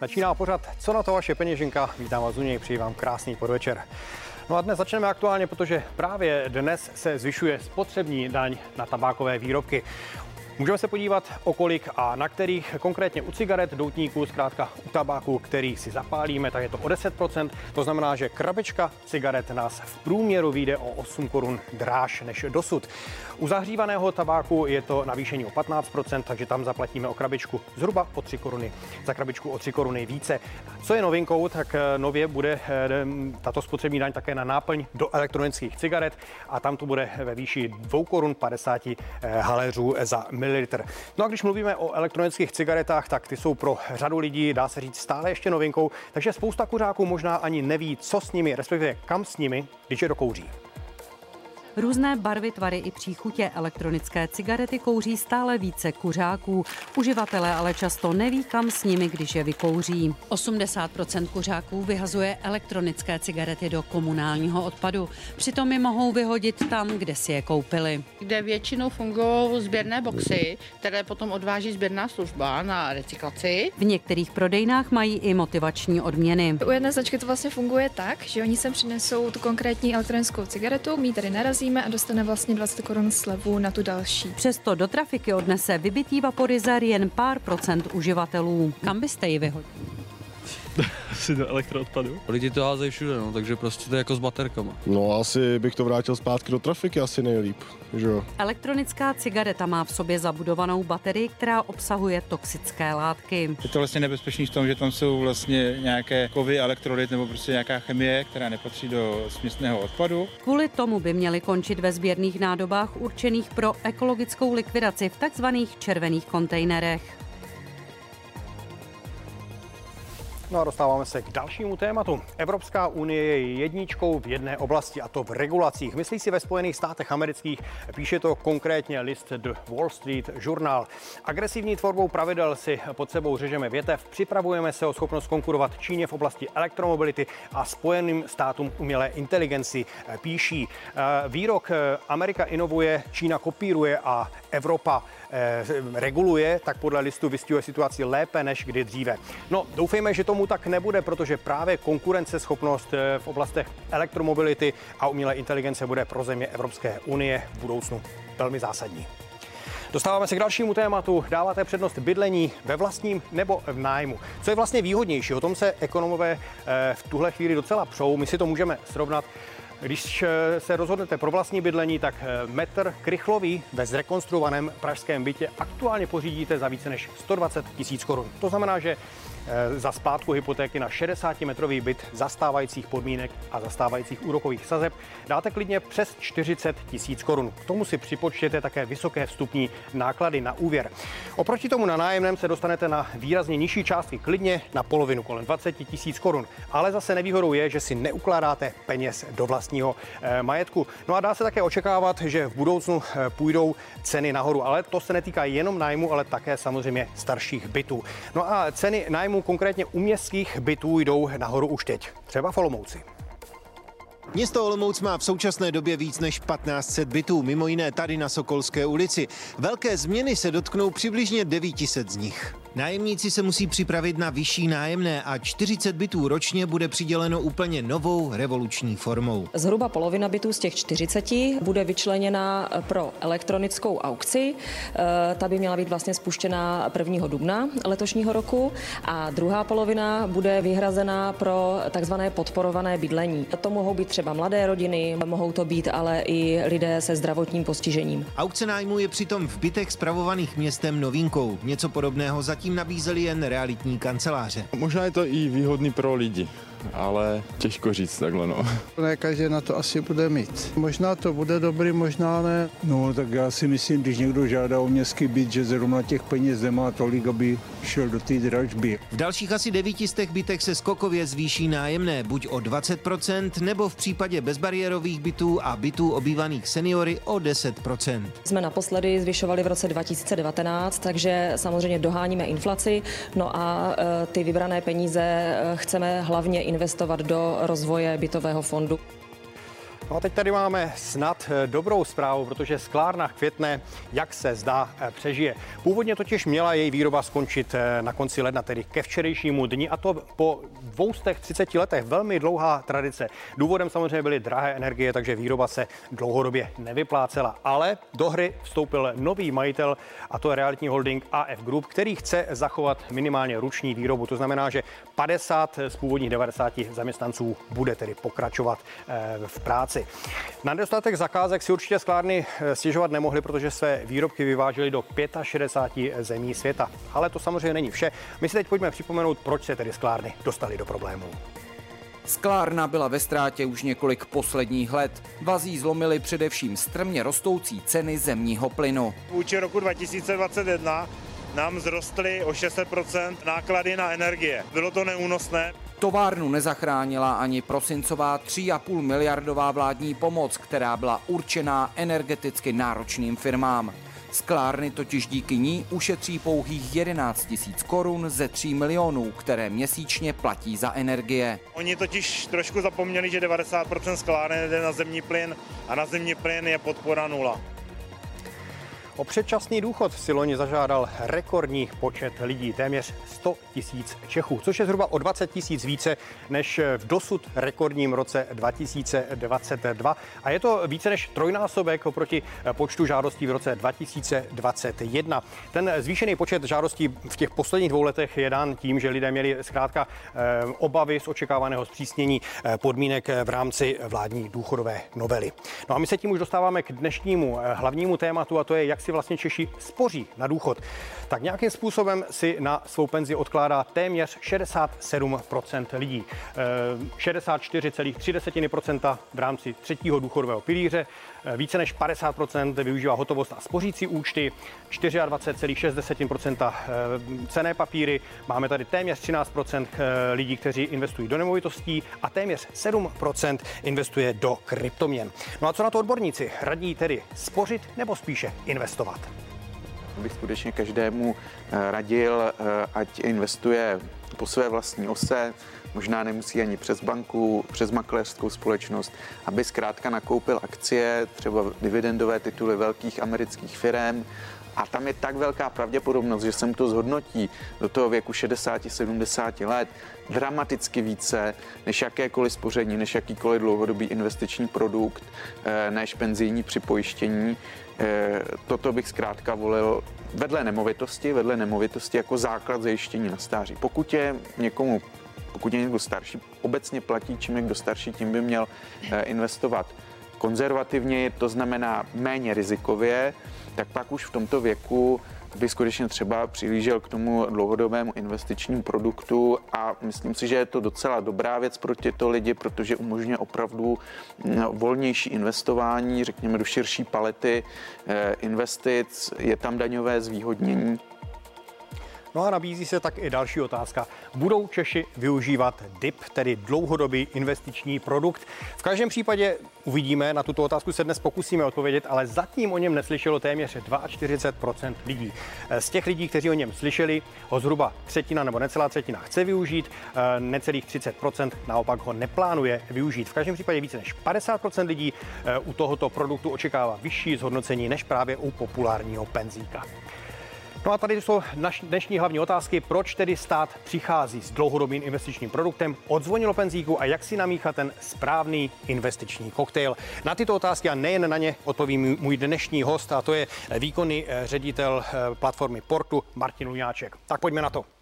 Začíná pořad Co na to vaše peněženka? Vítám vás u něj, přeji vám krásný podvečer. No a dnes začneme aktuálně, protože právě dnes se zvyšuje spotřební daň na tabákové výrobky. Můžeme se podívat, o kolik a na kterých, konkrétně u cigaret, doutníků, zkrátka u tabáku, který si zapálíme, tak je to o 10%. To znamená, že krabička cigaret nás v průměru vyjde o 8 korun dráž než dosud. U zahřívaného tabáku je to navýšení o 15%, takže tam zaplatíme o krabičku zhruba o 3 koruny, za krabičku o 3 koruny více. Co je novinkou, tak eh, nově bude eh, tato spotřební daň také na náplň do elektronických cigaret a tam to bude ve výši 2 korun 50 eh, haléřů za mililitr. No a když mluvíme o elektronických cigaretách, tak ty jsou pro řadu lidí, dá se říct, stále ještě novinkou, takže spousta kuřáků možná ani neví, co s nimi, respektive kam s nimi, když je dokouří. Různé barvy, tvary i příchutě elektronické cigarety kouří stále více kuřáků. Uživatelé ale často neví, kam s nimi, když je vykouří. 80% kuřáků vyhazuje elektronické cigarety do komunálního odpadu. Přitom je mohou vyhodit tam, kde si je koupili. Kde většinou fungují sběrné boxy, které potom odváží sběrná služba na recyklaci. V některých prodejnách mají i motivační odměny. U jedné značky to vlastně funguje tak, že oni sem přinesou tu konkrétní elektronickou cigaretu, my tady narazí zaplacíme a dostane vlastně 20 korun slevu na tu další. Přesto do trafiky odnese vybitý vaporizer jen pár procent uživatelů. Kam byste ji vyhodili? Asi do elektroodpadu. Lidi to házejí všude, no, takže prostě to je jako s baterkama. No asi bych to vrátil zpátky do trafiky, asi nejlíp, že jo. Elektronická cigareta má v sobě zabudovanou baterii, která obsahuje toxické látky. Je to vlastně nebezpečný v tom, že tam jsou vlastně nějaké kovy, elektrolyt nebo prostě nějaká chemie, která nepatří do směsného odpadu. Kvůli tomu by měly končit ve sběrných nádobách určených pro ekologickou likvidaci v takzvaných červených kontejnerech. No a dostáváme se k dalšímu tématu. Evropská unie je jedničkou v jedné oblasti, a to v regulacích. Myslí si ve Spojených státech amerických, píše to konkrétně list The Wall Street Journal. Agresivní tvorbou pravidel si pod sebou řežeme větev, připravujeme se o schopnost konkurovat Číně v oblasti elektromobility a Spojeným státům umělé inteligenci, píší. Výrok Amerika inovuje, Čína kopíruje a Evropa reguluje, tak podle listu vystihuje situaci lépe než kdy dříve. No, doufejme, že tomu tak nebude, protože právě konkurenceschopnost eh, v oblastech elektromobility a umělé inteligence bude pro země Evropské unie v budoucnu velmi zásadní. Dostáváme se k dalšímu tématu. Dáváte přednost bydlení ve vlastním nebo v nájmu. Co je vlastně výhodnější? O tom se ekonomové eh, v tuhle chvíli docela přou. My si to můžeme srovnat když eh, se rozhodnete pro vlastní bydlení, tak eh, metr krychlový ve zrekonstruovaném pražském bytě aktuálně pořídíte za více než 120 tisíc korun. To znamená, že za splátku hypotéky na 60-metrový byt zastávajících podmínek a zastávajících úrokových sazeb dáte klidně přes 40 tisíc korun. K tomu si připočtěte také vysoké vstupní náklady na úvěr. Oproti tomu na nájemném se dostanete na výrazně nižší částky, klidně na polovinu, kolem 20 tisíc korun. Ale zase nevýhodou je, že si neukládáte peněz do vlastního eh, majetku. No a dá se také očekávat, že v budoucnu eh, půjdou ceny nahoru, ale to se netýká jenom nájmu, ale také samozřejmě starších bytů. No a ceny nájmu nájmu konkrétně u městských bytů jdou nahoru už teď, třeba v Olomouci. Město Olomouc má v současné době víc než 1500 bytů, mimo jiné tady na Sokolské ulici. Velké změny se dotknou přibližně 900 z nich. Nájemníci se musí připravit na vyšší nájemné a 40 bytů ročně bude přiděleno úplně novou revoluční formou. Zhruba polovina bytů z těch 40 bude vyčleněna pro elektronickou aukci. E, ta by měla být vlastně spuštěna 1. dubna letošního roku a druhá polovina bude vyhrazena pro takzvané podporované bydlení. To mohou být třeba mladé rodiny, mohou to být ale i lidé se zdravotním postižením. Aukce nájmu je přitom v bytech spravovaných městem novinkou. Něco podobného zatím zatím nabízeli jen realitní kanceláře. Možná je to i výhodný pro lidi ale těžko říct takhle, no. Ne každý na to asi bude mít. Možná to bude dobrý, možná ne. No, tak já si myslím, když někdo žádá o městský byt, že zrovna těch peněz nemá tolik, aby šel do té dražby. V dalších asi devítistech bytech se skokově zvýší nájemné buď o 20%, nebo v případě bezbariérových bytů a bytů obývaných seniory o 10%. Jsme naposledy zvyšovali v roce 2019, takže samozřejmě doháníme inflaci, no a e, ty vybrané peníze e, chceme hlavně investovat do rozvoje bytového fondu. No a teď tady máme snad eh, dobrou zprávu, protože sklárna květné, jak se zdá, eh, přežije. Původně totiž měla její výroba skončit eh, na konci ledna, tedy ke včerejšímu dni, a to po 230 letech. Velmi dlouhá tradice. Důvodem samozřejmě byly drahé energie, takže výroba se dlouhodobě nevyplácela. Ale do hry vstoupil nový majitel, a to je realitní holding AF Group, který chce zachovat minimálně ruční výrobu. To znamená, že 50 z původních 90 zaměstnanců bude tedy pokračovat v práci práci. Na nedostatek zakázek si určitě sklárny eh, stěžovat nemohly, protože své výrobky vyvážely do 65 zemí světa. Ale to samozřejmě není vše. My si teď pojďme připomenout, proč se tedy sklárny dostaly do problémů. Sklárna byla ve ztrátě už několik posledních let. Vazí zlomily především strmě rostoucí ceny zemního plynu. Vůči roku 2021 nám zrostly o 600% náklady na energie. Bylo to neúnosné. Továrnu nezachránila ani prosincová 3,5 miliardová vládní pomoc, která byla určená energeticky náročným firmám. Sklárny totiž díky ní ušetří pouhých 11 tisíc korun ze 3 milionů, které měsíčně platí za energie. Oni totiž trošku zapomněli, že 90% skláren jde na zemní plyn a na zemní plyn je podpora nula. O předčasný důchod si loni zažádal rekordní počet lidí, téměř 100 tisíc Čechů, což je zhruba o 20 tisíc více než v dosud rekordním roce 2022. A je to více než trojnásobek oproti počtu žádostí v roce 2021. Ten zvýšený počet žádostí v těch posledních dvou letech je dán tím, že lidé měli zkrátka eh, obavy z očekávaného zpřísnění eh, podmínek v rámci vládní důchodové novely. No a my se tím už dostáváme k dnešnímu eh, hlavnímu tématu a to je, jak si vlastně Češi spoří na důchod, tak nějakým způsobem si na svou penzi odkládá téměř 67% lidí. 64,3 eh, v rámci třetího důchodového pilíře, více než 50% využívá hotovost a spořící účty, 24,6 eh, cené papíry, máme tady téměř 13% lidí, kteří investují do nemovitostí a téměř 7% investuje do kryptoměn. No a co na to odborníci? Radí tedy spořit nebo spíše investovat? Bych skutečně každému eh, radil, eh, ať investuje po své vlastní ose, možná nemusí ani přes banku, přes makléřskou společnost, aby zkrátka nakoupil akcie, třeba dividendové tituly velkých amerických firm, a tam je tak velká pravděpodobnost, že se mu to zhodnotí do toho věku 60-70 let dramaticky více než jakékoliv spoření, než jakýkoliv dlouhodobý investiční produkt, eh, než penzijní připojištění. Eh, toto bych zkrátka volil vedle nemovitosti, vedle nemovitosti jako základ zajištění na stáří. Pokud je někomu pokud je někdo starší, obecně platí, čím je kdo starší, tím by měl eh, investovat konzervativně, to znamená méně rizikově, tak pak už v tomto věku by skutečně třeba přilížel k tomu dlouhodobému investičnímu produktu a myslím si, že je to docela dobrá věc pro tyto lidi, protože umožňuje opravdu mm, volnější investování, řekněme do širší palety eh, investic, je tam daňové zvýhodnění. No a nabízí se tak i další otázka. Budou Češi využívat DIP, tedy dlouhodobý investiční produkt? V každém případě uvidíme, na tuto otázku se dnes pokusíme odpovědět, ale zatím o něm neslyšelo téměř 42% lidí. Z těch lidí, kteří o něm slyšeli, ho zhruba třetina nebo necelá třetina chce využít, eh, necelých 30% naopak ho neplánuje využít. V každém případě více než 50% lidí eh, u tohoto produktu očekává vyšší zhodnocení než právě u populárního penzíka. No a tady jsou naš dnešní hlavní otázky. Proč tedy stát přichází s dlouhodobým investičním produktem, odzvonilo penzíku a jak si namíchat ten správný investiční koktejl? Na tyto otázky a nejen na ně odpoví můj dnešní host a to je výkonný eh, ředitel eh, platformy Portu Martin Luňáček. Tak pojďme na to.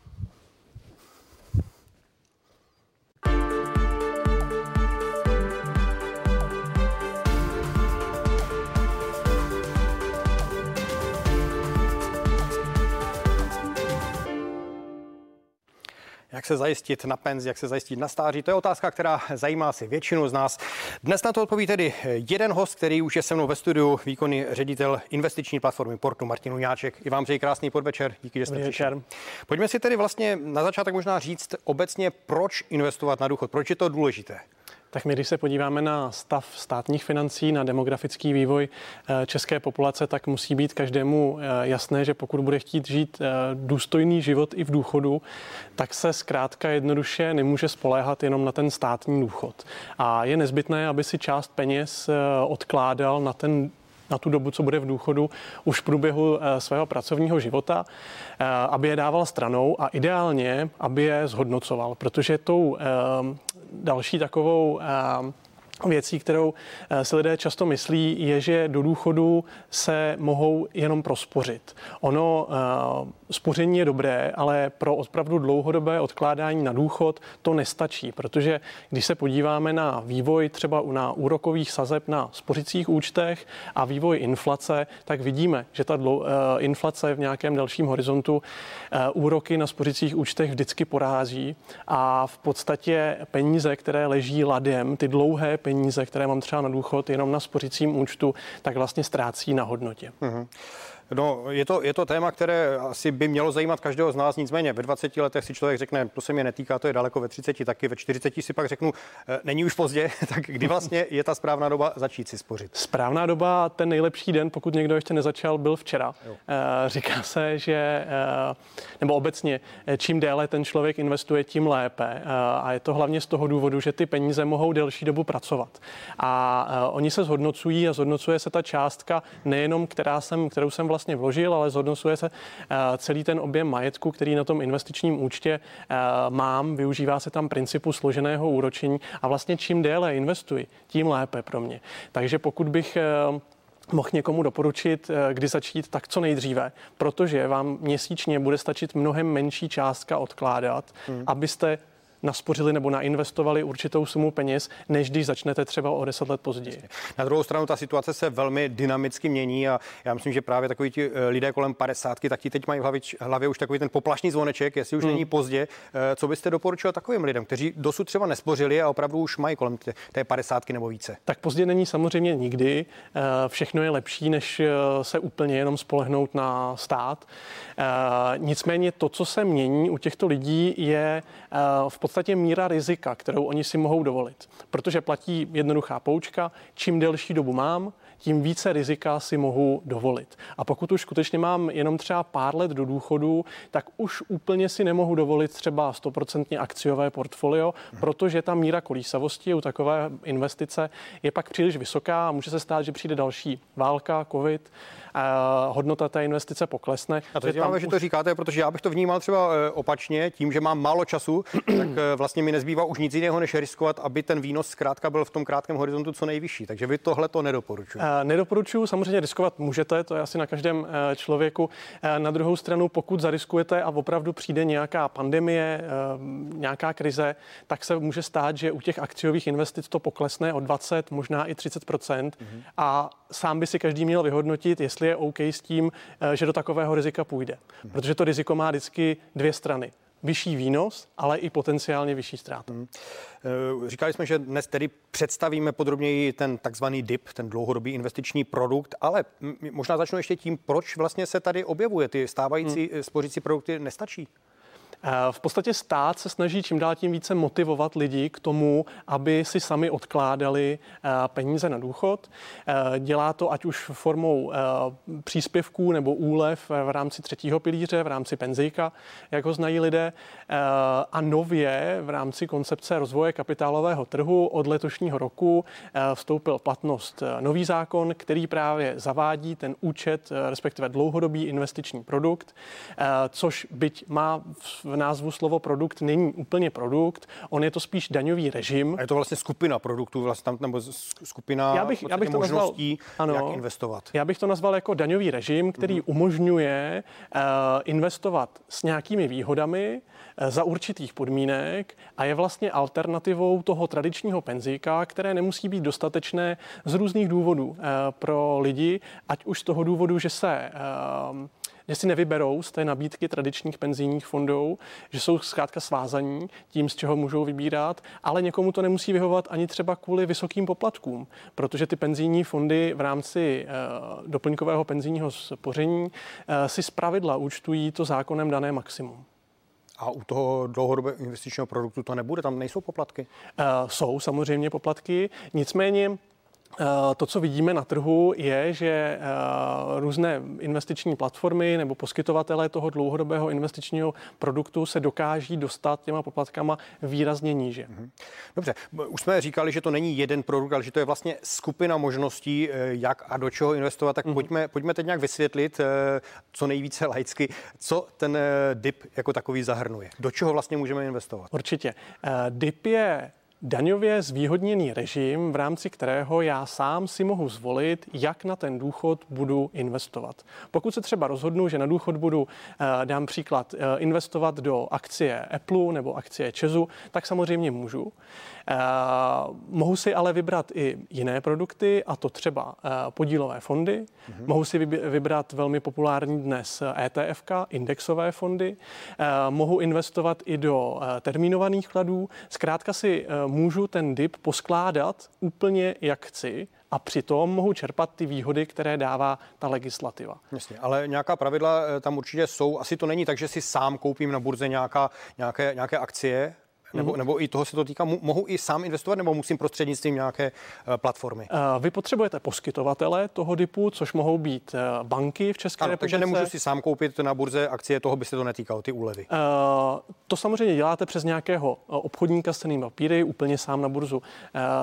Jak se zajistit na penzi, jak se zajistit na stáří, to je otázka, která zajímá si většinu z nás. Dnes na to odpoví tedy jeden host, který už je se mnou ve studiu, výkonný ředitel investiční platformy Portu Martin Uňáček. I vám přeji krásný podvečer, díky, že jste přišel. Pojďme si tedy vlastně na začátek možná říct obecně, proč investovat na důchod, proč je to důležité. Tak my, když se podíváme na stav státních financí, na demografický vývoj eh, české populace, tak musí být každému eh, jasné, že pokud bude chtít žít eh, důstojný život i v důchodu, tak se zkrátka jednoduše nemůže spoléhat jenom na ten státní důchod. A je nezbytné, aby si část peněz odkládal na ten na tu dobu, co bude v důchodu, už v průběhu svého pracovního života, aby je dával stranou a ideálně, aby je zhodnocoval, protože tou další takovou věcí, kterou eh, si lidé často myslí, je, že do důchodu se mohou jenom prospořit. Ono uh, spoření je dobré, ale pro opravdu dlouhodobé odkládání na důchod to nestačí, protože když se podíváme na vývoj třeba na úrokových sazeb na spořicích účtech a vývoj inflace, tak vidíme, že ta uh, inflace v nějakém dalším horizontu úroky na spořicích účtech vždycky porází a v podstatě peníze, které leží ladem, ty dlouhé peníze, které mám třeba na důchod jenom na spořicím účtu, tak vlastně ztrácí na hodnotě. Uh-huh. No, je to, je to téma, které asi by mělo zajímat každého z nás, nicméně ve 20 letech si člověk řekne, to se mě netýká, to je daleko ve 30, taky ve 40 si pak řeknu, e, není už pozdě, tak kdy vlastně je ta správná doba začít si spořit? Správná doba, ten nejlepší den, pokud někdo ještě nezačal, byl včera. Jo. E, říká se, že, e, nebo obecně, čím déle ten člověk investuje, tím lépe. A je to hlavně z toho důvodu, že ty peníze mohou delší dobu pracovat. A oni se zhodnocují a zhodnocuje se ta částka nejenom, která jsem, kterou jsem vlastně vložil, ale zhodnocuje se eh, celý ten objem majetku, který na tom investičním účtě eh, mám. Využívá se tam principu složeného úročení a vlastně čím déle investuji, tím lépe pro mě. Takže pokud bych eh, mohl někomu doporučit, kdy začít, tak co nejdříve, protože vám měsíčně bude stačit mnohem menší částka odkládat, hmm. abyste naspořili nebo nainvestovali určitou sumu peněz, než když začnete třeba o deset let později. Na druhou stranu ta situace se velmi dynamicky mění a já myslím, že právě takový ti eh, lidé kolem 50, tak ti teď mají v hlavě, hlavě už takový ten poplašný zvoneček, jestli už hmm. není pozdě. Eh, co byste doporučil takovým lidem, kteří dosud třeba nespořili a opravdu už mají kolem té, té 50 nebo více? Tak pozdě není samozřejmě nikdy. Eh, všechno je lepší, než se úplně jenom spolehnout na stát. Nicméně to, co se mění u těchto lidí, je v podstatě podstatě míra rizika, kterou oni si mohou dovolit. Protože platí jednoduchá poučka, čím delší dobu mám, tím více rizika si mohu dovolit. A pokud už skutečně mám jenom třeba pár let do důchodu, tak už úplně si nemohu dovolit třeba 100% akciové portfolio, protože ta míra kolísavosti u takové investice je pak příliš vysoká a může se stát, že přijde další válka, covid, hodnota té investice poklesne. A to zajímavé, že to říkáte, protože já bych to vnímal třeba e, opačně, tím, že mám málo času, tak e, vlastně mi nezbývá už nic jiného, než riskovat, aby ten výnos zkrátka byl v tom krátkém horizontu co nejvyšší. Takže vy tohle to nedoporučujete. Nedoporučuju, samozřejmě riskovat můžete, to je asi na každém e, člověku. Na druhou stranu, pokud zariskujete a opravdu přijde nějaká pandemie, nějaká krize, tak se může stát, že u těch akciových investic to poklesne o 20, možná i 30 mm-hmm. a sám by si každý měl vyhodnotit, jestli je OK s tím, eh, že do takového rizika půjde. Protože to riziko má vždycky dvě strany vyšší výnos, ale i potenciálně vyšší ztráta. Hmm. Říkali jsme, že dnes tedy představíme podrobněji ten takzvaný DIP, ten dlouhodobý investiční produkt, ale možná začnu ještě tím, proč vlastně se tady objevuje. Ty stávající hmm. spořící produkty nestačí? Eh, v podstatě stát se snaží čím dál tím více motivovat lidi k tomu, aby si sami odkládali eh, peníze na důchod. Eh, dělá to ať už formou příspěvků nebo úlev v rámci třetího pilíře, v rámci penzijka, jak ho znají lidé. A nově v rámci koncepce rozvoje kapitálového trhu od letošního roku vstoupil platnost nový zákon, který právě zavádí ten účet, respektive dlouhodobý investiční produkt, což byť má v názvu slovo produkt není úplně produkt, on je to spíš daňový režim. A je to vlastně skupina produktů, vlastně tam, nebo skupina já bych, já bych to možností, nazval, ano, jak investovat. Já bych to nazval jako daňový režim, který mm-hmm. umožňuje uh, investovat s nějakými výhodami uh, za určitých podmínek a je vlastně alternativou toho tradičního penzíka, které nemusí být dostatečné z různých důvodů uh, pro lidi, ať už z toho důvodu, že se uh, že si nevyberou z té nabídky tradičních penzijních fondů, že jsou zkrátka svázaní tím, z čeho můžou vybírat, ale někomu to nemusí vyhovovat ani třeba kvůli vysokým poplatkům, protože ty penzijní fondy v rámci uh, doplňkového penzijního spoření uh, si zpravidla účtují to zákonem dané maximum. A u toho dlouhodobého investičního produktu to nebude, tam nejsou poplatky? Uh, jsou samozřejmě poplatky, nicméně Eh, to, co vidíme na trhu, je, že eh, různé investiční platformy nebo poskytovatelé toho dlouhodobého investičního produktu se dokáží dostat těma poplatkama výrazně níže. Mhm. Dobře, už jsme říkali, že to není jeden produkt, ale že to je vlastně skupina možností, eh, jak a do čeho investovat. Tak mm pojďme, pojďme teď nějak vysvětlit, co nejvíce laicky, co ten DIP jako takový zahrnuje. Do čeho vlastně můžeme investovat? Určitě. DIP je daňově zvýhodněný režim, v rámci kterého já sám si mohu zvolit, jak na ten důchod budu investovat. Pokud se třeba rozhodnu, že na důchod budu, eh, dám příklad, eh, investovat do akcie Apple nebo akcie Česu, tak samozřejmě můžu. Eh, mohu si ale vybrat i jiné produkty, a to třeba podílové fondy. Mm-hmm. Mohu si vybrat velmi populární dnes ETF, indexové fondy. Mohu investovat i do termínovaných kladů. Zkrátka si můžu ten dip poskládat úplně jak chci a přitom mohu čerpat ty výhody, které dává ta legislativa. Jasně, ale nějaká pravidla eh, tam určitě jsou. Asi to není tak, že si sám koupím na burze nějaká, nějaké, nějaké akcie, nebo, mm. nebo i toho se to týká, mohu i sám investovat, nebo musím prostřednictvím nějaké uh, platformy? Uh, vy potřebujete poskytovatele toho typu, což mohou být uh, banky v České ano, republice. Takže nemůžu si sám koupit na burze akcie, toho by se to netýkalo, ty úlevy. To samozřejmě děláte přes nějakého obchodníka s cenými papíry, úplně sám na burzu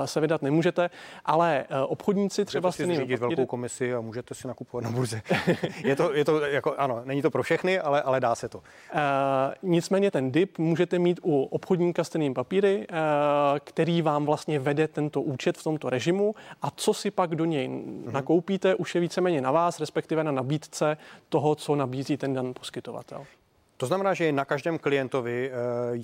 se vydat nemůžete, ale obchodníci třeba můžete s cenými papíry... velkou komisi a můžete si nakupovat na burze. je, to, je to jako, ano, není to pro všechny, ale, ale dá se to. Nicméně ten dip můžete mít u obchodníka stejným papíry, eh, který vám vlastně vede tento účet v tomto režimu a co si pak do něj mm-hmm. nakoupíte, už je víceméně na vás, respektive na nabídce toho, co nabízí ten daný poskytovatel. To znamená, že je na každém klientovi, eh,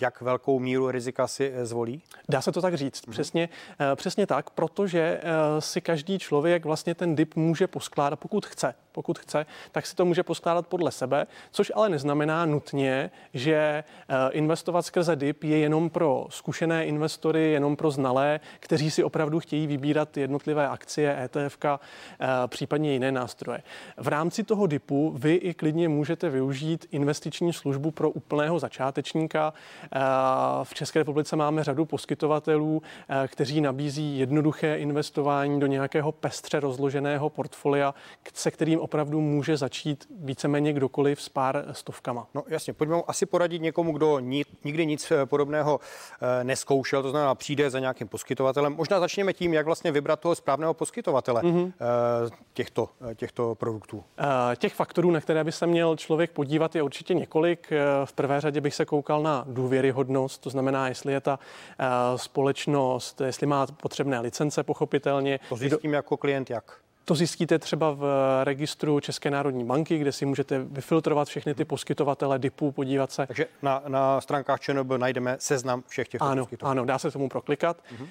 jak velkou míru rizika si eh, zvolí? Dá se to tak říct, mm-hmm. přesně, přesně tak, protože si každý člověk vlastně ten dip může poskládat, pokud chce pokud chce, tak si to může poskládat podle sebe, což ale neznamená nutně, že eh, investovat skrze DIP je jenom pro zkušené investory, jenom pro znalé, kteří si opravdu chtějí vybírat jednotlivé akcie, ETF, eh, případně jiné nástroje. V rámci toho DIPu vy i klidně můžete využít investiční službu pro úplného začátečníka. Eh, v České republice máme řadu poskytovatelů, kteří nabízí jednoduché investování do nějakého pestře rozloženého portfolia, se kterým opravdu může začít víceméně kdokoliv s pár stovkama. No jasně, pojďme asi poradit někomu, kdo nikdy nic eh, podobného eh, neskoušel, to znamená přijde za nějakým poskytovatelem. Možná začněme tím, jak vlastně vybrat toho správného poskytovatele mm-hmm. těchto, těchto produktů. Těch faktorů, na které by se měl člověk podívat, je určitě několik. V prvé řadě bych se koukal na důvěryhodnost, to znamená, jestli je ta společnost, jestli má potřebné licence, pochopitelně. To zjistím jako klient jak? To zjistíte třeba v registru České národní banky, kde si můžete vyfiltrovat všechny ty poskytovatele DIPů, podívat se. Takže na, na stránkách ČNB najdeme seznam všech těch ano, Ano, dá se tomu proklikat. Uh-huh.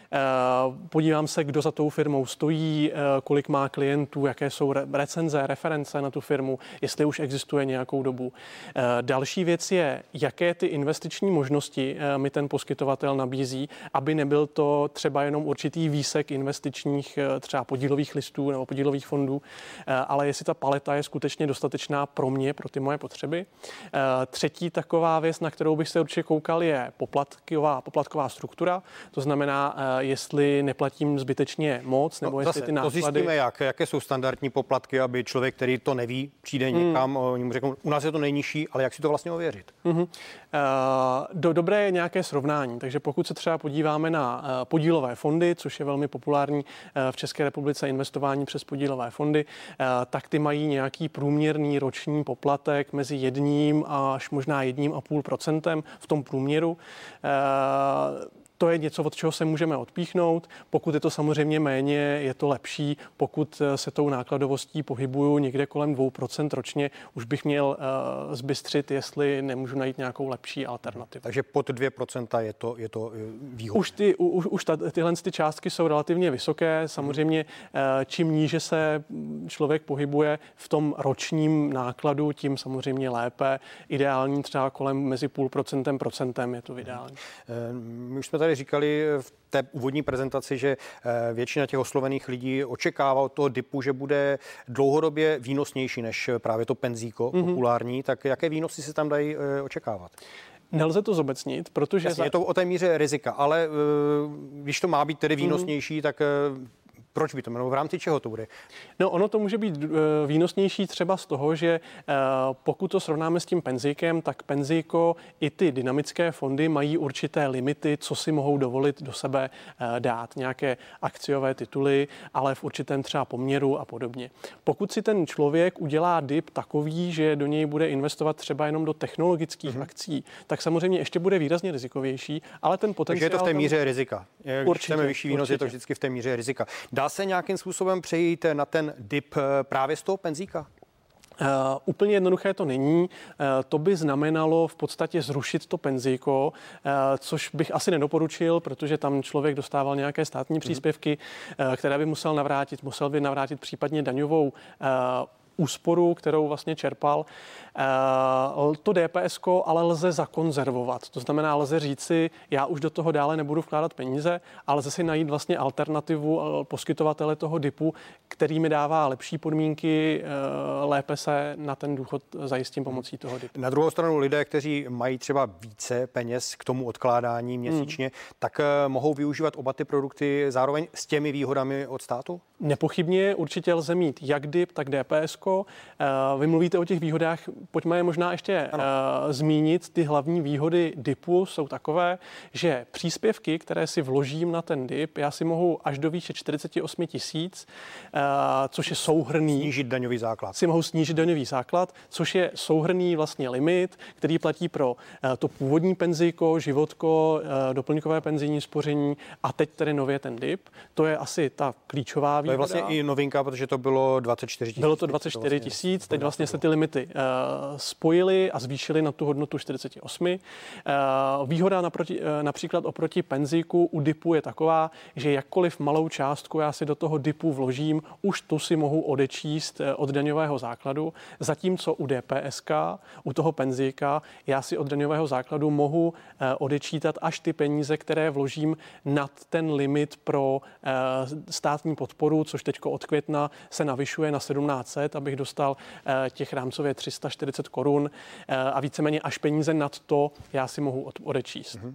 Podívám se, kdo za tou firmou stojí, eh, kolik má klientů, jaké jsou recenze, reference na tu firmu, jestli už existuje nějakou dobu. Eh, další věc je, jaké ty investiční možnosti mi ten poskytovatel nabízí, aby nebyl to třeba jenom určitý výsek investičních třeba podílových listů nebo podílových podílových fondů, eh, ale jestli ta paleta je skutečně dostatečná pro mě, pro ty moje potřeby. Eh, třetí taková věc, na kterou bych se určitě koukal, je poplatková, poplatková struktura. To znamená, eh, jestli neplatím zbytečně moc, nebo no, jestli zase, ty náklady... To zjistíme jak, jaké jsou standardní poplatky, aby člověk, který to neví, přijde hmm. někam, oni mu řeknou, u nás je to nejnižší, ale jak si to vlastně ověřit? Hmm. Do, dobré je nějaké srovnání, takže pokud se třeba podíváme na podílové fondy, což je velmi populární v České republice investování přes podílové fondy, eh, tak ty mají nějaký průměrný roční poplatek mezi jedním až možná jedním a půl procentem v tom průměru. To je něco, od čeho se můžeme odpíchnout. Pokud je to samozřejmě méně, je to lepší. Pokud eh, se tou nákladovostí pohybuju někde kolem 2% ročně, už bych měl uh, zbystřit, jestli nemůžu najít nějakou lepší alternativu. Takže pod 2% je to, je to eh, výhodné. Už, ty, už, už ta, tyhle ty částky jsou relativně vysoké. Samozřejmě uh, čím níže se člověk pohybuje v tom ročním nákladu, tím samozřejmě lépe. Ideální třeba kolem mezi půl procentem, procentem je to ideální. My už jsme tady tady říkali v té úvodní prezentaci, že eh, většina těch oslovených lidí očekává od toho DIPu, že bude dlouhodobě výnosnější než právě to penzíko mm-hmm. populární. Tak jaké výnosy se tam dají eh, očekávat? Nelze to zobecnit, protože... Jasně, za... je to o té míře rizika, ale uh, když to má být tedy výnosnější, mm. tak proč by to mělo? V rámci čeho to bude? No, ono to může být eh, výnosnější třeba z toho, že eh, pokud to srovnáme s tím penzíkem, tak penzíko i ty dynamické fondy mají určité limity, co si mohou dovolit do sebe eh, dát. Nějaké akciové tituly, ale v určitém třeba poměru a podobně. Pokud si ten člověk udělá dip takový, že do něj bude investovat třeba jenom do technologických mm-hmm. akcí, tak samozřejmě ještě bude výrazně rizikovější, ale ten potenciál... Takže je to v té míře rizika. Určitě, chceme vyšší výnos, určitě. je to vždycky v té míře rizika. Dá se nějakým způsobem přejít na ten dip eh, právě z toho penzíka? Uh, úplně jednoduché to není. Uh, to by znamenalo v podstatě zrušit to penzíko, uh, což bych asi nedoporučil, protože tam člověk dostával nějaké státní mm-hmm. příspěvky, uh, které by musel navrátit. Musel by navrátit případně daňovou uh, úsporu, kterou vlastně čerpal. Eh, to DPS ale lze zakonzervovat. To znamená, lze říci, já už do toho dále nebudu vkládat peníze, ale lze si najít vlastně alternativu eh, poskytovatele toho DIPu, který mi dává lepší podmínky, eh, lépe se na ten důchod zajistím pomocí toho DIPu. Na druhou stranu lidé, kteří mají třeba více peněz k tomu odkládání měsíčně, hmm. tak mohou využívat oba ty produkty zároveň s těmi výhodami od státu? Nepochybně určitě lze mít jak DIP, tak DPS. Vy mluvíte o těch výhodách pojďme je možná ještě uh, zmínit. Ty hlavní výhody DIPu jsou takové, že příspěvky, které si vložím na ten DIP, já si mohu až do výše 48 tisíc, uh, což je souhrný. Snížit daňový základ. Si mohu snížit daňový základ, což je souhrný vlastně limit, který platí pro to původní penzíko, životko, doplňkové penzijní spoření a teď tedy nově ten DIP. To je asi ta klíčová výhoda. To je vlastně i novinka, protože to bylo 24 tisíc. Bylo to 24 tisíc, teď vlastně se ty limity spojili a zvýšili na tu hodnotu 48. Eh, výhoda naproti, eh, například oproti penzíku u DIPu je taková, že jakkoliv malou částku já si do toho DIPu vložím, už tu si mohu odečíst od daňového základu, zatímco u DPSK, u toho penzíka, já si od daňového základu mohu odečítat až ty peníze, které vložím nad ten limit pro státní podporu, což teď od května se navyšuje na 1700, abych dostal těch rámcově 340 40 korun eh, a víceméně až peníze nad to já si mohu odečíst. Mm-hmm.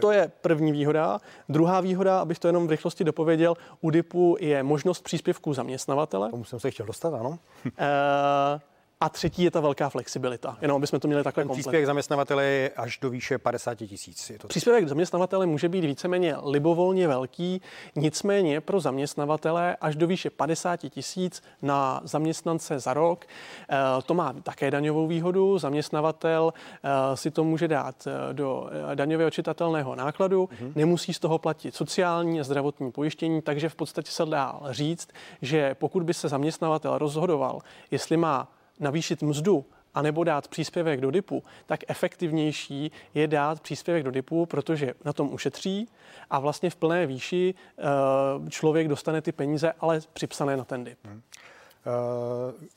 To je první výhoda. Druhá výhoda, abych to jenom v rychlosti dopověděl, u DIPu je možnost příspěvků zaměstnavatele. Tomu jsem se chtěl dostat, ano. Eh, a třetí je ta velká flexibilita. Jenom aby jsme to měli takhle kompletně. Příspěvek zaměstnavatele je až do výše 50 tisíc. To... Příspěvek zaměstnavatele může být víceméně libovolně velký, nicméně pro zaměstnavatele až do výše 50 tisíc na zaměstnance za rok. Eh, to má také daňovou výhodu. Zaměstnavatel eh, si to může dát eh, do daňově očitatelného nákladu, mm-hmm. nemusí z toho platit sociální a zdravotní pojištění, takže v podstatě se dá říct, že pokud by se zaměstnavatel rozhodoval, jestli má navýšit mzdu a nebo dát příspěvek do DIPu, tak efektivnější je dát příspěvek do DIPu, protože na tom ušetří a vlastně v plné výši eh, člověk dostane ty peníze, ale připsané na ten DIP. Hmm.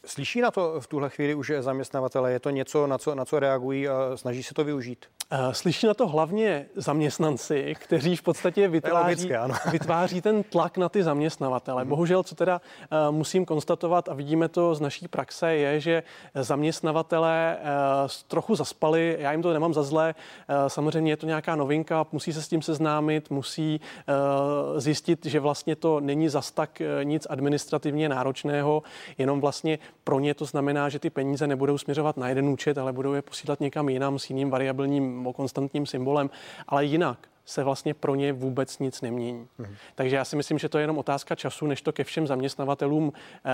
Slyší na to v tuhle chvíli už zaměstnavatele? Je to něco, na co, na co reagují a snaží se to využít? Eh, slyší na to hlavně zaměstnanci, kteří v podstatě vytváří, logické, vytváří ten tlak na ty zaměstnavatele. Hmm. Bohužel, co teda uh, musím konstatovat a vidíme to z naší praxe, je, že zaměstnavatele trochu zaspali. Já jim to nemám za zlé. Samozřejmě je to nějaká novinka, musí se s tím seznámit, musí zjistit, že vlastně to není zas tak nic administrativně náročného, jenom vlastně pro ně to znamená, že ty peníze nebudou směřovat na jeden účet, ale budou je posílat někam jinam s jiným variabilním konstantním symbolem, ale jinak se vlastně pro ně vůbec nic nemění. Hmm. Takže já si myslím, že to je jenom otázka času, než to ke všem zaměstnavatelům e,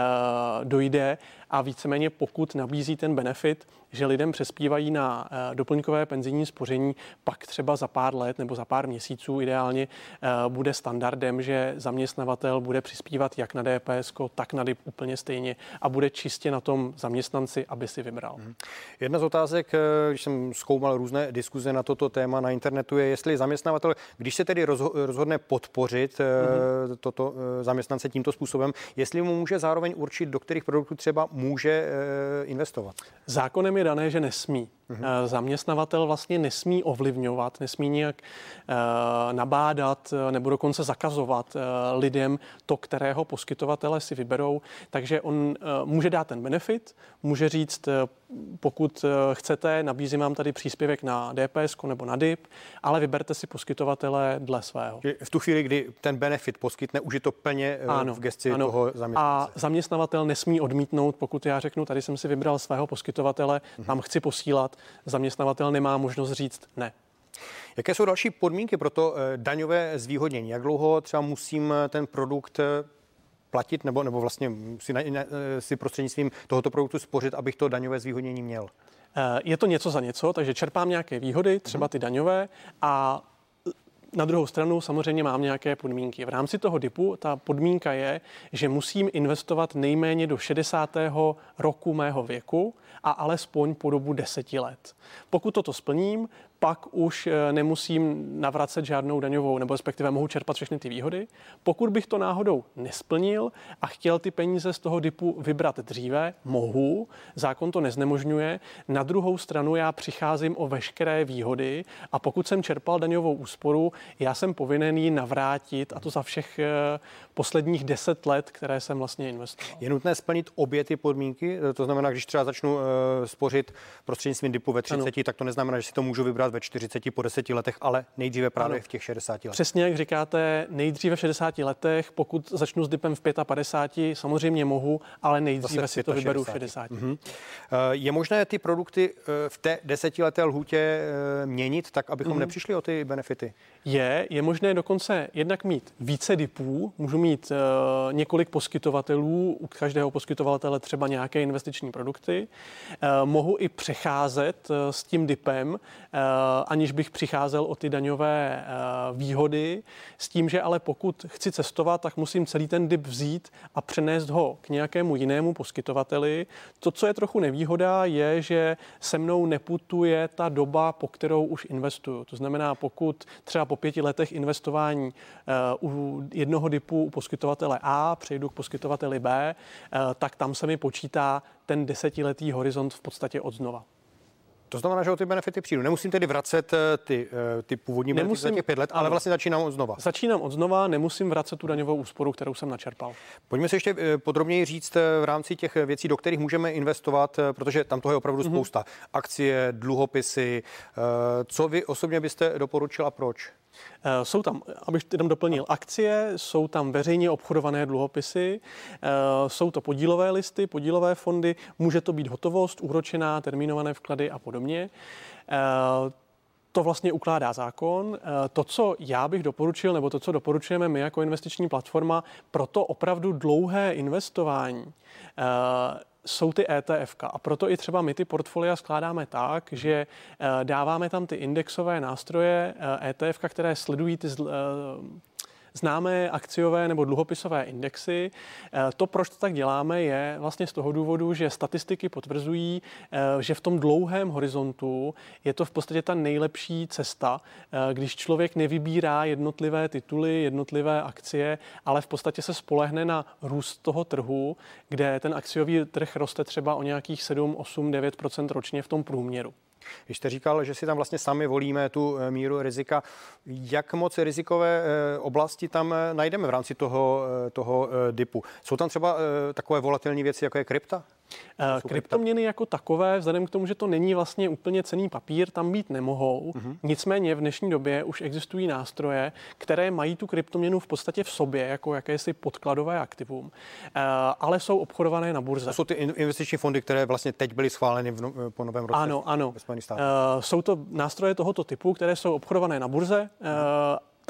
dojde a víceméně pokud nabízí ten benefit, že lidem přespívají na e, doplňkové penzijní spoření, pak třeba za pár let nebo za pár měsíců ideálně e, bude standardem, že zaměstnavatel bude přispívat jak na DPS, tak na DIP úplně stejně a bude čistě na tom zaměstnanci, aby si vybral. Hmm. Jedna z otázek, když jsem zkoumal různé diskuze na toto téma na internetu, je, jestli zaměstnavatel když se tedy rozhodne podpořit mm-hmm. toto eh, zaměstnance tímto způsobem, jestli mu může zároveň určit, do kterých produktů třeba může eh, investovat? Zákonem je dané, že nesmí. Mm-hmm. Zaměstnavatel vlastně nesmí ovlivňovat, nesmí nějak uh, nabádat nebo dokonce zakazovat lidem to, kterého poskytovatele si vyberou. Takže on může dát ten benefit, může říct, pokud chcete, nabízím vám tady příspěvek na DPS nebo na DIP, ale vyberte si poskytovatele dle svého. V tu chvíli, kdy ten benefit poskytne, už je to plně ano, v gesci ano. toho zaměstnance. A zaměstnavatel nesmí odmítnout, pokud já řeknu, tady jsem si vybral svého poskytovatele, mm-hmm. tam chci posílat, zaměstnavatel nemá možnost říct ne. Jaké jsou další podmínky pro to eh, daňové zvýhodnění? Jak dlouho třeba musím eh, ten produkt eh, platit nebo, nebo vlastně si, na, si prostřednictvím tohoto produktu spořit, abych to daňové zvýhodnění měl? Je to něco za něco, takže čerpám nějaké výhody, třeba ty daňové, a na druhou stranu samozřejmě mám nějaké podmínky. V rámci toho DIPu ta podmínka je, že musím investovat nejméně do 60. roku mého věku a alespoň po dobu deseti let. Pokud toto splním, pak už eh, nemusím navracet žádnou daňovou, nebo respektive mohu čerpat všechny ty výhody. Pokud bych to náhodou nesplnil a chtěl ty peníze z toho DIPu vybrat dříve, mohu, zákon to neznemožňuje. Na druhou stranu já přicházím o veškeré výhody a pokud jsem čerpal daňovou úsporu, já jsem povinen ji navrátit a to za všech eh, posledních deset let, které jsem vlastně investoval. Je nutné splnit obě ty podmínky? To znamená, když třeba začnu spořit prostřednictvím DIPu ve 30, ano. tak to neznamená, že si to můžu vybrat ve 40 po 10 letech, ale nejdříve právě ano. v těch 60 letech. Přesně jak říkáte, nejdříve v 60 letech, pokud začnu s DIPem v 55, samozřejmě mohu, ale nejdříve si to vyberu v 60. Mm-hmm. Je možné ty produkty eh, v té desetileté lhůtě eh, měnit, tak abychom mm-hmm. nepřišli o ty benefity? Je, je možné dokonce jednak mít více DIPů, můžu mít uh, několik poskytovatelů, u každého poskytovatele třeba nějaké investiční produkty. Uh, mohu i přecházet uh, s tím DIPem, uh, aniž bych přicházel o ty daňové uh, výhody, s tím, že ale pokud chci cestovat, tak musím celý ten DIP vzít a přenést ho k nějakému jinému poskytovateli. To, co je trochu nevýhoda, je, že se mnou neputuje ta doba, po kterou už investuju. To znamená, pokud třeba po pěti letech investování uh, u jednoho DIPu u poskytovatele A přejdu k poskytovateli B, tak tam se mi počítá ten desetiletý horizont v podstatě od znova. To znamená, že o ty benefity přijdu. Nemusím tedy vracet eh, ty, ty původní nemusím, benefity za těch pět let, ale vlastně začínám od znova. Začínám od znova, nemusím vracet tu daňovou úsporu, kterou jsem načerpal. Pojďme si ještě podrobněji říct v rámci těch věcí, do kterých můžeme investovat, protože tam toho je opravdu mm-hmm. spousta. Akcie, dluhopisy. Co vy osobně byste doporučil a proč? Eh, jsou tam, abych jenom doplnil, akcie, jsou tam veřejně obchodované dluhopisy, eh, jsou to podílové listy, podílové fondy, může to být hotovost, úročená, termínované vklady a podobně. Eh, to vlastně ukládá zákon. To, co já bych doporučil, nebo to, co doporučujeme my jako investiční platforma, pro to opravdu dlouhé investování jsou ty ETF. A proto i třeba my ty portfolia skládáme tak, že eh, dáváme tam ty indexové nástroje ETF, eh, e které sledují ty eh, známé akciové nebo dluhopisové indexy. Eh, to, proč to tak děláme, je vlastně z toho důvodu, že statistiky potvrzují, eh, že v tom dlouhém horizontu je to v podstatě ta nejlepší cesta, eh, když člověk nevybírá jednotlivé tituly, jednotlivé akcie, ale v podstatě se spolehne na růst toho trhu, kde ten akciový trh roste třeba o nějakých 7, 8, 9 ročně v tom průměru. Když jste říkal, že si tam vlastně sami volíme tu eh, míru rizika, jak moc rizikové eh, oblasti tam eh, najdeme v rámci toho, toho DIPu? Jsou tam třeba takové volatilní věci, jako je krypta? Uh, kryptoměny jako takové, vzhledem k tomu, že to není vlastně úplně cený papír, tam být nemohou. Uh-huh. Nicméně v dnešní době už existují nástroje, které mají tu kryptoměnu v podstatě v sobě, jako jakési podkladové aktivum, uh, ale jsou obchodované na burze. To jsou ty investiční fondy, které vlastně teď byly schváleny v no, po novém roce. Ano, ano. Uh, jsou to nástroje tohoto typu, které jsou obchodované na burze. Uh,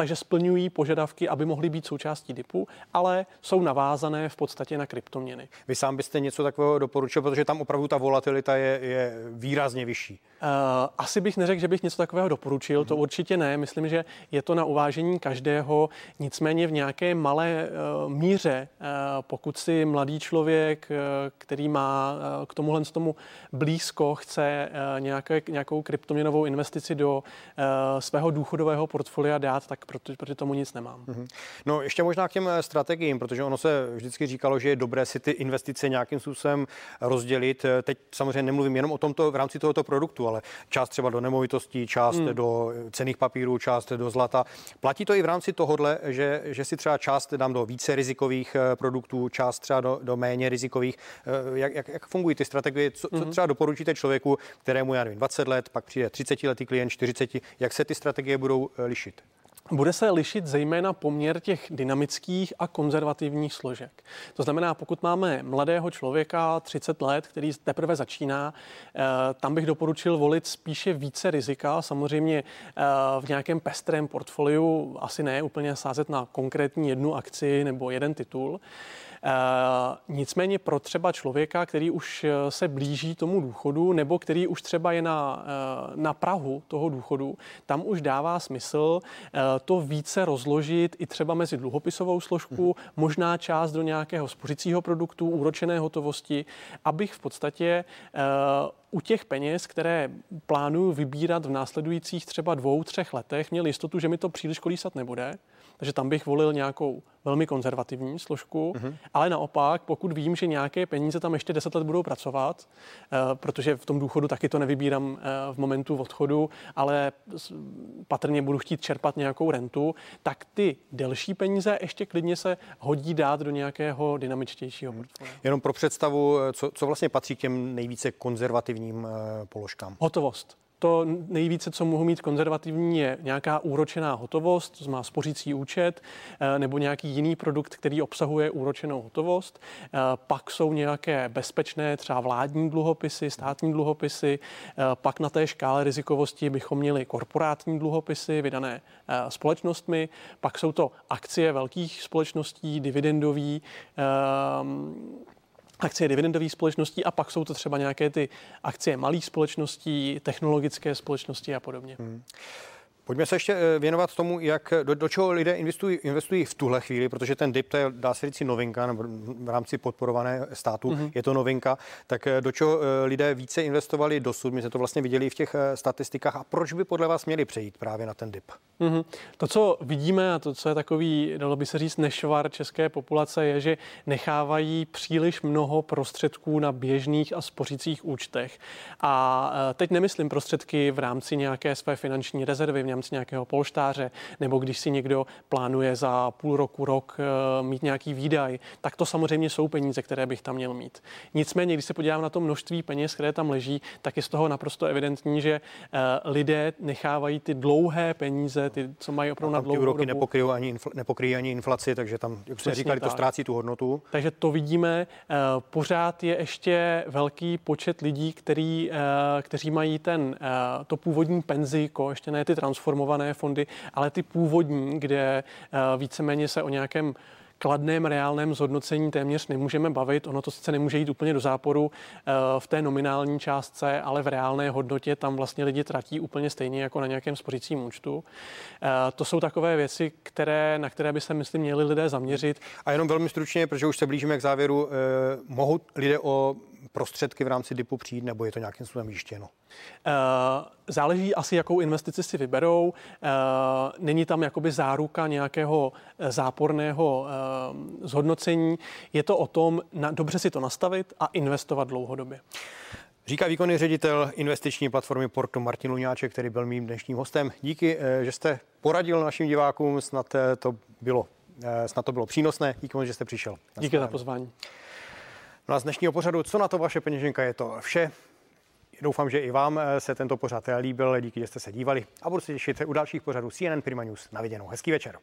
takže splňují požadavky, aby mohly být součástí DIPu, ale jsou navázané v podstatě na kryptoměny. Vy sám byste něco takového doporučil, protože tam opravdu ta volatilita je, je výrazně vyšší. Uh, asi bych neřekl, že bych něco takového doporučil, mm-hmm. to mhm. určitě ne. Myslím, že je to na uvážení každého, nicméně v nějaké malé uh, míře, uh, pokud si mladý člověk, uh, který má uh, k tomuhle tomu blízko, chce uh, nějaké, nějakou kryptoměnovou investici do uh, svého důchodového portfolia dát, tak protože, protože tomu nic nemám. Mm-hmm. No ještě možná k těm strategiím, protože ono se vždycky říkalo, že je dobré si ty investice nějakým způsobem rozdělit. Teď samozřejmě nemluvím jenom o tomto v rámci tohoto produktu, ale část třeba do nemovitostí, část mm. do cených papírů, část do zlata. Platí to i v rámci tohohle, že, že si třeba část dám do více rizikových eh, produktů, část třeba do, do méně rizikových. Eh, jak, jak, jak fungují ty strategie? Co, co mhm. třeba doporučíte člověku, kterému, já nevím, 20 let, pak přijde 30 letý klient, 40, jak se ty strategie budou eh, lišit? Bude se lišit zejména poměr těch dynamických a konzervativních složek. To znamená, pokud máme mladého člověka 30 let, který teprve začíná, eh, tam bych doporučil volit spíše více rizika. Samozřejmě eh, v nějakém pestrém portfoliu asi ne úplně sázet na konkrétní jednu akci nebo jeden titul. Eh, nicméně pro třeba člověka, který už eh, se blíží tomu důchodu nebo který už třeba je na, eh, na Prahu toho důchodu, tam už dává smysl to více rozložit i třeba mezi dluhopisovou složku, hmm. možná část do nějakého spořicího produktu, úročené hotovosti, abych v podstatě u těch peněz, které plánuju vybírat v následujících třeba dvou, třech letech, měl jistotu, že mi to příliš kolísat nebude takže tam bych volil nějakou velmi konzervativní složku, uh-huh. ale naopak, pokud vím, že nějaké peníze tam ještě 10 let budou pracovat, uh, protože v tom důchodu taky to nevybírám uh, v momentu odchodu, ale patrně budu chtít čerpat nějakou rentu, tak ty delší peníze ještě klidně se hodí dát do nějakého dynamičtějšího portfolia. Jenom pro představu, co, co vlastně patří k těm nejvíce konzervativním položkám? Hotovost to nejvíce, co mohu mít konzervativní, je nějaká úročená hotovost, to znamená spořící účet, eh, nebo nějaký jiný produkt, který obsahuje úročenou hotovost. Eh, pak jsou nějaké bezpečné, třeba vládní dluhopisy, státní dluhopisy. Eh, pak na té škále rizikovosti bychom měli korporátní dluhopisy vydané společnostmi. Pak jsou to akcie velkých společností, dividendový akcie dividendových společností a pak jsou to třeba nějaké ty akcie malých společností, technologické společnosti a podobně. Hmm. Pojďme se ještě eh, věnovat tomu, jak do, do čeho lidé investují, investují v tuhle chvíli, protože ten DIP to je, dá se říct, novinka, nebo v rámci podporované státu mm-hmm. je to novinka. Tak eh, do čeho eh, lidé více investovali dosud? My jsme to vlastně viděli v těch statistikách. A proč by podle vás měli přejít právě na ten DIP? Mm-hmm. To, co vidíme a to, co je takový, dalo by se říct, nešvar české populace, je, že nechávají příliš mnoho prostředků na běžných a spořících účtech. A teď nemyslím prostředky v rámci nějaké své finanční rezervy, rámci nějakého polštáře, nebo když si někdo plánuje za půl roku, rok eh, mít nějaký výdaj, tak to samozřejmě jsou peníze, které bych tam měl mít. Nicméně, když se podívám na to množství peněz, které tam leží, tak je z toho naprosto evidentní, že eh, lidé nechávají ty dlouhé peníze, ty, co mají opravdu na dlouhou roky nepokryjí ani, infl- nepokryjí ani inflaci, takže tam, jak jste říkali, tak. to ztrácí tu hodnotu. Takže to vidíme. Eh, pořád je ještě velký počet lidí, který, kteří mají ten, to původní penziko, ještě ne ty transformace, transformované fondy, ale ty původní, kde eh, víceméně se o nějakém kladném reálném zhodnocení téměř nemůžeme bavit. Ono to sice nemůže jít úplně do záporu eh, v té nominální částce, ale v reálné hodnotě tam vlastně lidi tratí úplně stejně jako na nějakém spořícím účtu. Eh, to jsou takové věci, které, na které by se, myslím, měli lidé zaměřit. A jenom velmi stručně, protože už se blížíme k závěru, mohou lidé o prostředky v rámci DIPu přijít, nebo je to nějakým způsobem jištěno? Eh, záleží asi, jakou investici si vyberou. Eh, není tam jakoby záruka nějakého eh, záporného zhodnocení. Je to o tom na, dobře si to nastavit a investovat dlouhodobě. Říká výkonný ředitel investiční platformy Portu Martin Luňáček, který byl mým dnešním hostem. Díky, že jste poradil našim divákům, snad to bylo, snad to bylo přínosné. Díky že jste přišel. Díky za pozvání. No a z dnešního pořadu, co na to vaše peněženka, je to vše. Doufám, že i vám eh, se tento pořad líbil, díky, že jste se dívali a budu se těšit u dalších pořadů CNN Prima News. Na viděnou. Hezký večer.